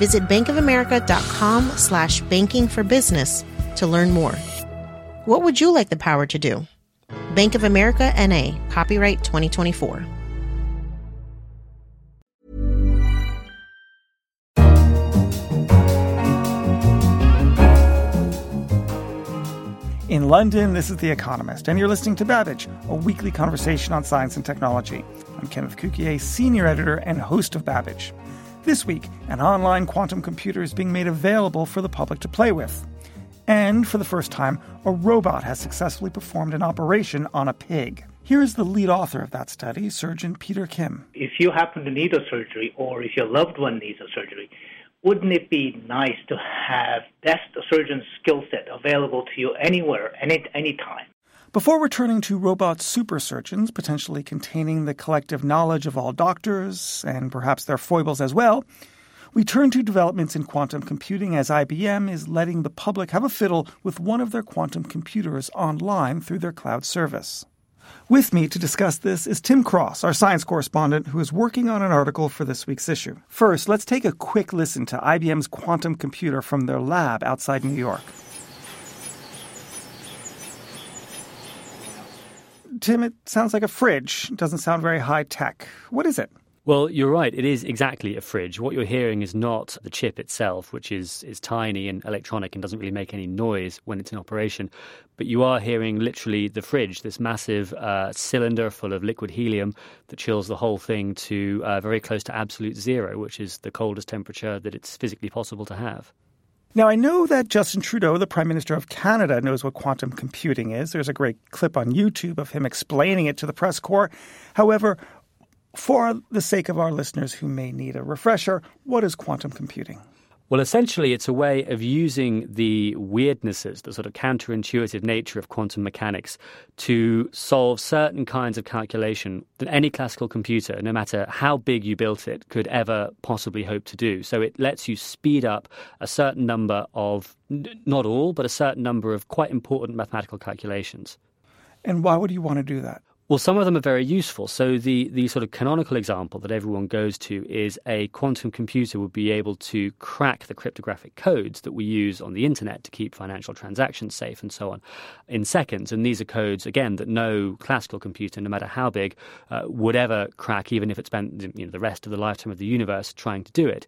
Visit bankofamerica.com slash banking for business to learn more. What would you like the power to do? Bank of America NA, copyright 2024. In London, this is The Economist, and you're listening to Babbage, a weekly conversation on science and technology. I'm Kenneth Cukier, senior editor and host of Babbage. This week, an online quantum computer is being made available for the public to play with. And for the first time, a robot has successfully performed an operation on a pig. Here is the lead author of that study, surgeon Peter Kim. If you happen to need a surgery or if your loved one needs a surgery, wouldn't it be nice to have best surgeon skill set available to you anywhere, any any time? Before returning to robot super surgeons, potentially containing the collective knowledge of all doctors and perhaps their foibles as well, we turn to developments in quantum computing as IBM is letting the public have a fiddle with one of their quantum computers online through their cloud service. With me to discuss this is Tim Cross, our science correspondent, who is working on an article for this week's issue. First, let's take a quick listen to IBM's quantum computer from their lab outside New York. Tim, it sounds like a fridge. It doesn't sound very high tech. What is it? Well, you're right. It is exactly a fridge. What you're hearing is not the chip itself, which is, is tiny and electronic and doesn't really make any noise when it's in operation. But you are hearing literally the fridge, this massive uh, cylinder full of liquid helium that chills the whole thing to uh, very close to absolute zero, which is the coldest temperature that it's physically possible to have. Now, I know that Justin Trudeau, the Prime Minister of Canada, knows what quantum computing is. There's a great clip on YouTube of him explaining it to the press corps. However, for the sake of our listeners who may need a refresher, what is quantum computing? Well, essentially, it's a way of using the weirdnesses, the sort of counterintuitive nature of quantum mechanics, to solve certain kinds of calculation that any classical computer, no matter how big you built it, could ever possibly hope to do. So it lets you speed up a certain number of, not all, but a certain number of quite important mathematical calculations. And why would you want to do that? Well, some of them are very useful. So the, the sort of canonical example that everyone goes to is a quantum computer would be able to crack the cryptographic codes that we use on the internet to keep financial transactions safe and so on in seconds. And these are codes, again, that no classical computer, no matter how big, uh, would ever crack, even if it spent you know, the rest of the lifetime of the universe trying to do it.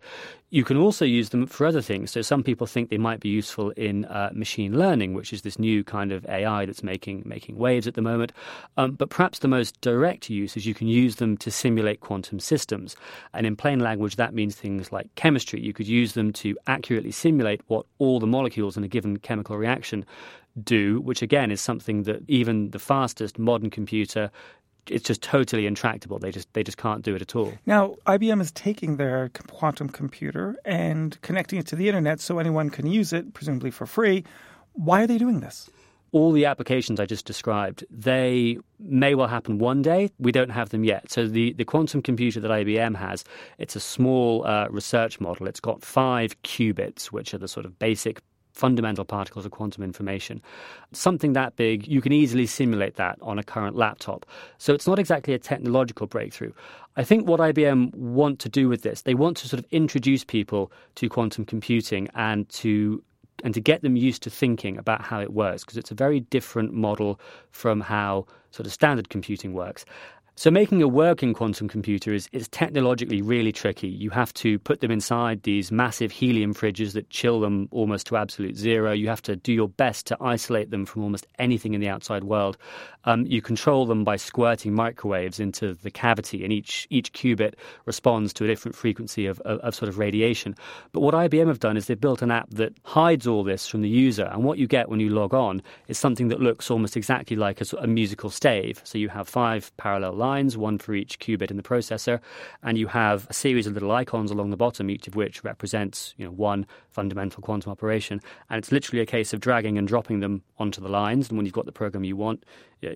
You can also use them for other things. So some people think they might be useful in uh, machine learning, which is this new kind of AI that's making making waves at the moment. Um, but perhaps the most direct use is you can use them to simulate quantum systems. And in plain language, that means things like chemistry. You could use them to accurately simulate what all the molecules in a given chemical reaction do, which again is something that even the fastest modern computer it's just totally intractable. They just they just can't do it at all. Now, IBM is taking their quantum computer and connecting it to the internet so anyone can use it, presumably for free. Why are they doing this? All the applications I just described, they may well happen one day. We don't have them yet. So the, the quantum computer that IBM has, it's a small uh, research model. It's got five qubits, which are the sort of basic fundamental particles of quantum information. Something that big, you can easily simulate that on a current laptop. So it's not exactly a technological breakthrough. I think what IBM want to do with this, they want to sort of introduce people to quantum computing and to and to get them used to thinking about how it works because it's a very different model from how sort of standard computing works. So making a working quantum computer is, is technologically really tricky. You have to put them inside these massive helium fridges that chill them almost to absolute zero. You have to do your best to isolate them from almost anything in the outside world. Um, you control them by squirting microwaves into the cavity, and each each qubit responds to a different frequency of, of, of sort of radiation. But what IBM have done is they've built an app that hides all this from the user, and what you get when you log on is something that looks almost exactly like a, a musical stave. So you have five parallel lines, one for each qubit in the processor, and you have a series of little icons along the bottom, each of which represents you know one fundamental quantum operation. And it's literally a case of dragging and dropping them onto the lines. And when you've got the program you want,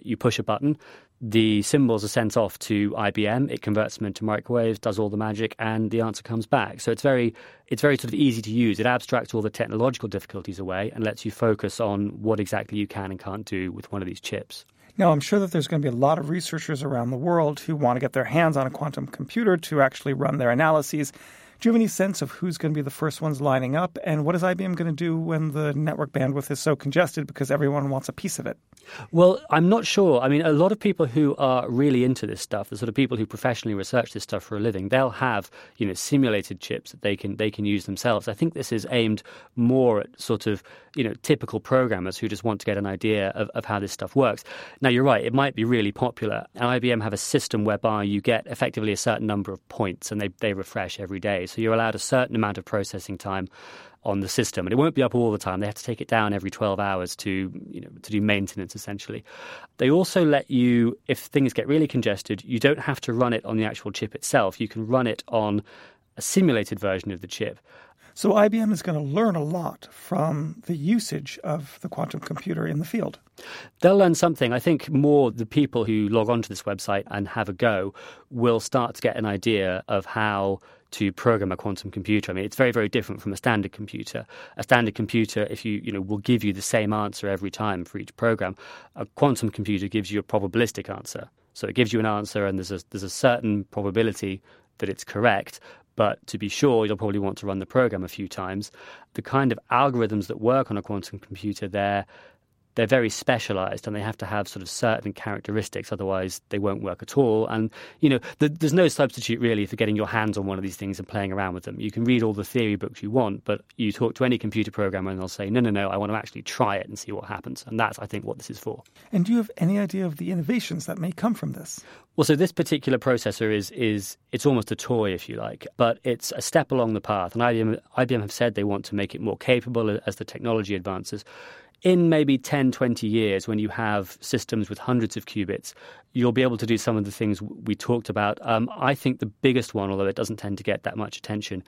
you push a button. The symbols are sent off to IBM. It converts them into microwaves, does all the magic, and the answer comes back. So it's very, it's very sort of easy to use. It abstracts all the technological difficulties away and lets you focus on what exactly you can and can't do with one of these chips. Now, I'm sure that there's going to be a lot of researchers around the world who want to get their hands on a quantum computer to actually run their analyses. Do you have any sense of who's going to be the first ones lining up? And what is IBM going to do when the network bandwidth is so congested because everyone wants a piece of it? Well, I'm not sure. I mean, a lot of people who are really into this stuff, the sort of people who professionally research this stuff for a living, they'll have you know simulated chips that they can they can use themselves. I think this is aimed more at sort of you know typical programmers who just want to get an idea of, of how this stuff works. Now, you're right; it might be really popular. And IBM have a system whereby you get effectively a certain number of points, and they they refresh every day. So you're allowed a certain amount of processing time on the system, and it won't be up all the time. They have to take it down every 12 hours to you know to do maintenance essentially. They also let you, if things get really congested, you don't have to run it on the actual chip itself. You can run it on a simulated version of the chip. So IBM is going to learn a lot from the usage of the quantum computer in the field. They'll learn something. I think more the people who log onto this website and have a go will start to get an idea of how to program a quantum computer. I mean, it's very, very different from a standard computer. A standard computer, if you, you know, will give you the same answer every time for each program. A quantum computer gives you a probabilistic answer. So it gives you an answer, and there's a, there's a certain probability that it's correct. But to be sure, you'll probably want to run the program a few times. The kind of algorithms that work on a quantum computer, they're they're very specialized and they have to have sort of certain characteristics otherwise they won't work at all. And you know the, there's no substitute really for getting your hands on one of these things and playing around with them. You can read all the theory books you want but you talk to any computer programmer and they'll say no no no i want to actually try it and see what happens. And that's i think what this is for. And do you have any idea of the innovations that may come from this? Well, so this particular processor is is it's almost a toy, if you like, but it's a step along the path. And IBM IBM have said they want to make it more capable as the technology advances in maybe 10, 20 years, when you have systems with hundreds of qubits, you'll be able to do some of the things we talked about. Um, I think the biggest one, although it doesn't tend to get that much attention,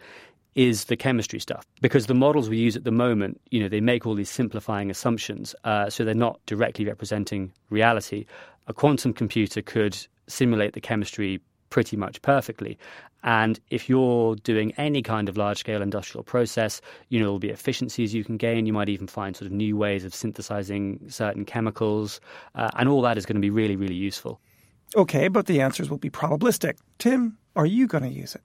is the chemistry stuff because the models we use at the moment you know they make all these simplifying assumptions uh, so they're not directly representing reality a quantum computer could simulate the chemistry pretty much perfectly. And if you're doing any kind of large scale industrial process, you know, there'll be efficiencies you can gain. You might even find sort of new ways of synthesizing certain chemicals. Uh, and all that is going to be really, really useful. Okay, but the answers will be probabilistic. Tim, are you going to use it?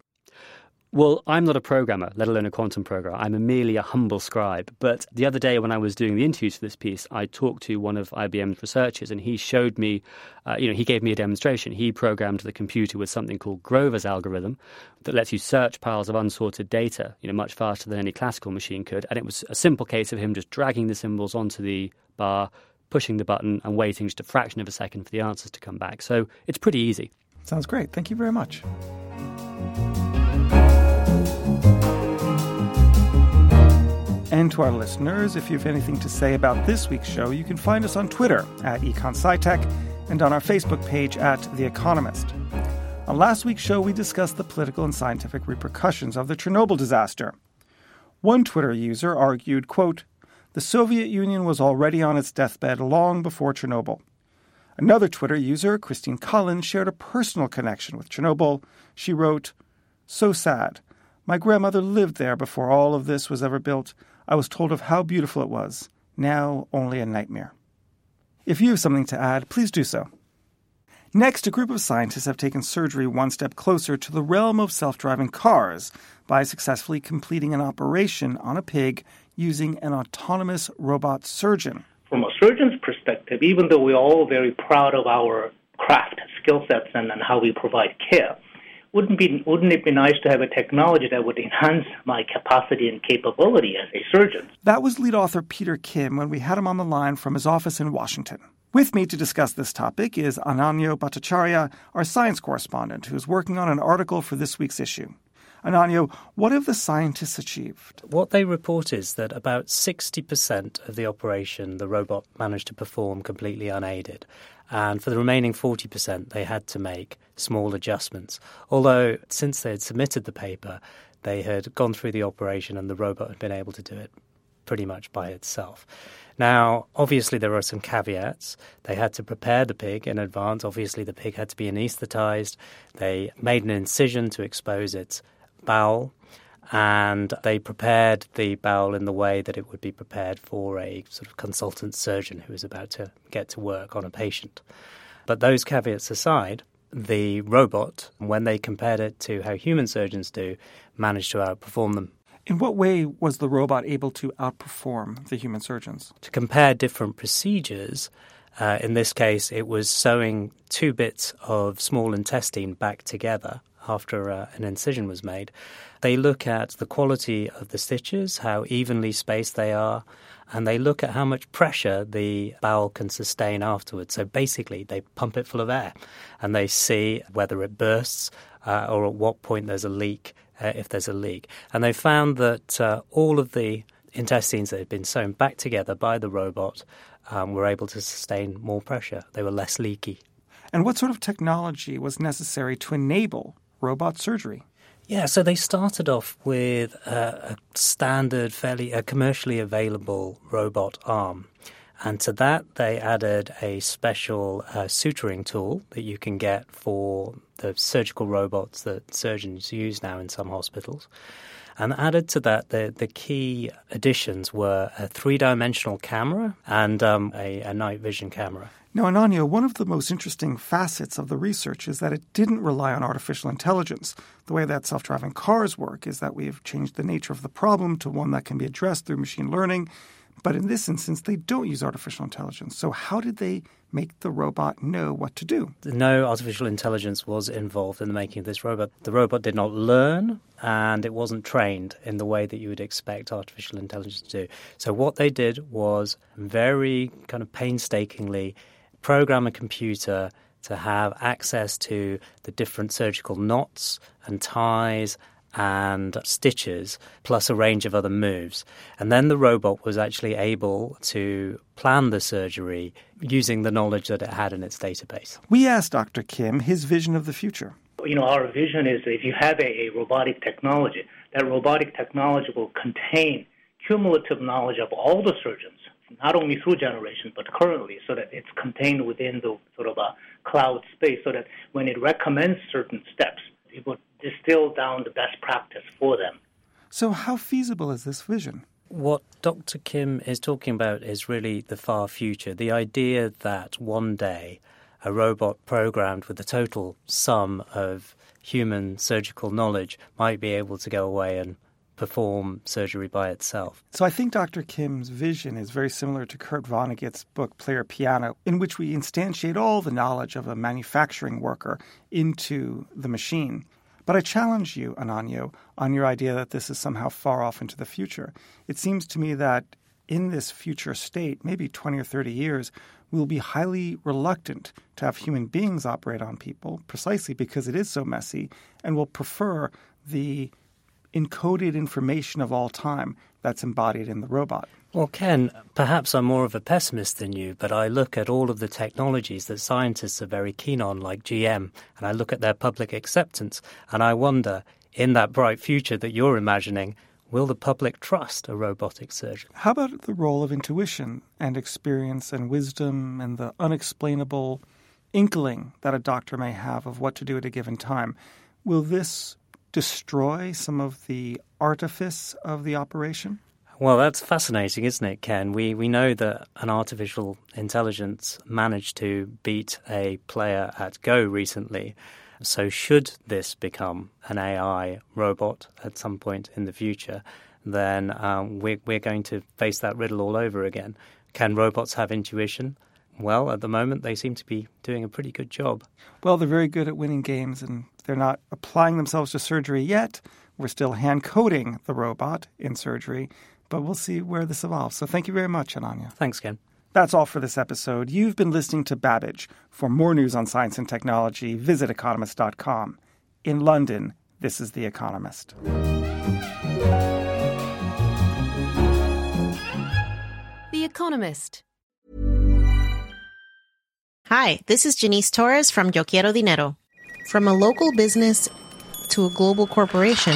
Well, I'm not a programmer, let alone a quantum programmer. I'm a merely a humble scribe. But the other day, when I was doing the interviews for this piece, I talked to one of IBM's researchers, and he showed me, uh, you know, he gave me a demonstration. He programmed the computer with something called Grover's algorithm that lets you search piles of unsorted data, you know, much faster than any classical machine could. And it was a simple case of him just dragging the symbols onto the bar, pushing the button, and waiting just a fraction of a second for the answers to come back. So it's pretty easy. Sounds great. Thank you very much. And to our listeners, if you have anything to say about this week's show, you can find us on Twitter at EconSciTech and on our Facebook page at The Economist. On last week's show, we discussed the political and scientific repercussions of the Chernobyl disaster. One Twitter user argued, quote, the Soviet Union was already on its deathbed long before Chernobyl. Another Twitter user, Christine Collins, shared a personal connection with Chernobyl. She wrote, So sad. My grandmother lived there before all of this was ever built. I was told of how beautiful it was. Now only a nightmare. If you have something to add, please do so. Next, a group of scientists have taken surgery one step closer to the realm of self driving cars by successfully completing an operation on a pig using an autonomous robot surgeon. From a surgeon's perspective, even though we're all very proud of our craft, skill sets, and, and how we provide care, wouldn't be wouldn't it be nice to have a technology that would enhance my capacity and capability as a surgeon? That was lead author Peter Kim when we had him on the line from his office in Washington. With me to discuss this topic is Ananyo Bhattacharya, our science correspondent, who's working on an article for this week's issue. Ananyo, what have the scientists achieved? What they report is that about 60% of the operation the robot managed to perform completely unaided. And for the remaining 40%, they had to make small adjustments. Although, since they had submitted the paper, they had gone through the operation and the robot had been able to do it pretty much by itself. Now, obviously, there are some caveats. They had to prepare the pig in advance. Obviously, the pig had to be anesthetized. They made an incision to expose its bowel, and they prepared the bowel in the way that it would be prepared for a sort of consultant surgeon who was about to get to work on a patient. But those caveats aside, the robot, when they compared it to how human surgeons do, managed to outperform them. In what way was the robot able to outperform the human surgeons? To compare different procedures, uh, in this case, it was sewing two bits of small intestine back together after uh, an incision was made. They look at the quality of the stitches, how evenly spaced they are, and they look at how much pressure the bowel can sustain afterwards. So basically, they pump it full of air and they see whether it bursts uh, or at what point there's a leak, uh, if there's a leak. And they found that uh, all of the intestines that had been sewn back together by the robot um, were able to sustain more pressure. They were less leaky. And what sort of technology was necessary to enable robot surgery? Yeah, so they started off with a, a standard, fairly a commercially available robot arm. And to that, they added a special uh, suturing tool that you can get for the surgical robots that surgeons use now in some hospitals. And added to that, the, the key additions were a three dimensional camera and um, a, a night vision camera. Now, Ananyo, one of the most interesting facets of the research is that it didn't rely on artificial intelligence. The way that self driving cars work is that we've changed the nature of the problem to one that can be addressed through machine learning. But in this instance, they don't use artificial intelligence. So, how did they make the robot know what to do? No artificial intelligence was involved in the making of this robot. The robot did not learn and it wasn't trained in the way that you would expect artificial intelligence to do. So, what they did was very kind of painstakingly program a computer to have access to the different surgical knots and ties and stitches, plus a range of other moves. And then the robot was actually able to plan the surgery using the knowledge that it had in its database. We asked Dr. Kim his vision of the future. You know, our vision is if you have a, a robotic technology, that robotic technology will contain cumulative knowledge of all the surgeons not only through generations, but currently, so that it's contained within the sort of a cloud space, so that when it recommends certain steps, it will distill down the best practice for them. So, how feasible is this vision? What Dr. Kim is talking about is really the far future. The idea that one day a robot programmed with the total sum of human surgical knowledge might be able to go away and perform surgery by itself. So I think Dr. Kim's vision is very similar to Kurt Vonnegut's book Player Piano, in which we instantiate all the knowledge of a manufacturing worker into the machine. But I challenge you, Ananyo, on your idea that this is somehow far off into the future. It seems to me that in this future state, maybe 20 or 30 years, we'll be highly reluctant to have human beings operate on people precisely because it is so messy and will prefer the encoded information of all time that's embodied in the robot. Well, Ken, perhaps I'm more of a pessimist than you, but I look at all of the technologies that scientists are very keen on, like GM, and I look at their public acceptance, and I wonder, in that bright future that you're imagining, will the public trust a robotic surgeon? How about the role of intuition and experience and wisdom and the unexplainable inkling that a doctor may have of what to do at a given time? Will this destroy some of the artifice of the operation? Well, that's fascinating, isn't it, Ken? We we know that an artificial intelligence managed to beat a player at Go recently. So, should this become an AI robot at some point in the future, then um, we're, we're going to face that riddle all over again. Can robots have intuition? Well, at the moment, they seem to be doing a pretty good job. Well, they're very good at winning games, and they're not applying themselves to surgery yet. We're still hand coding the robot in surgery, but we'll see where this evolves. So thank you very much, Ananyo. Thanks, Ken. That's all for this episode. You've been listening to Babbage. For more news on science and technology, visit economist.com. In London, this is The Economist. The Economist. Hi, this is Janice Torres from Yo Quiero Dinero. From a local business to a global corporation,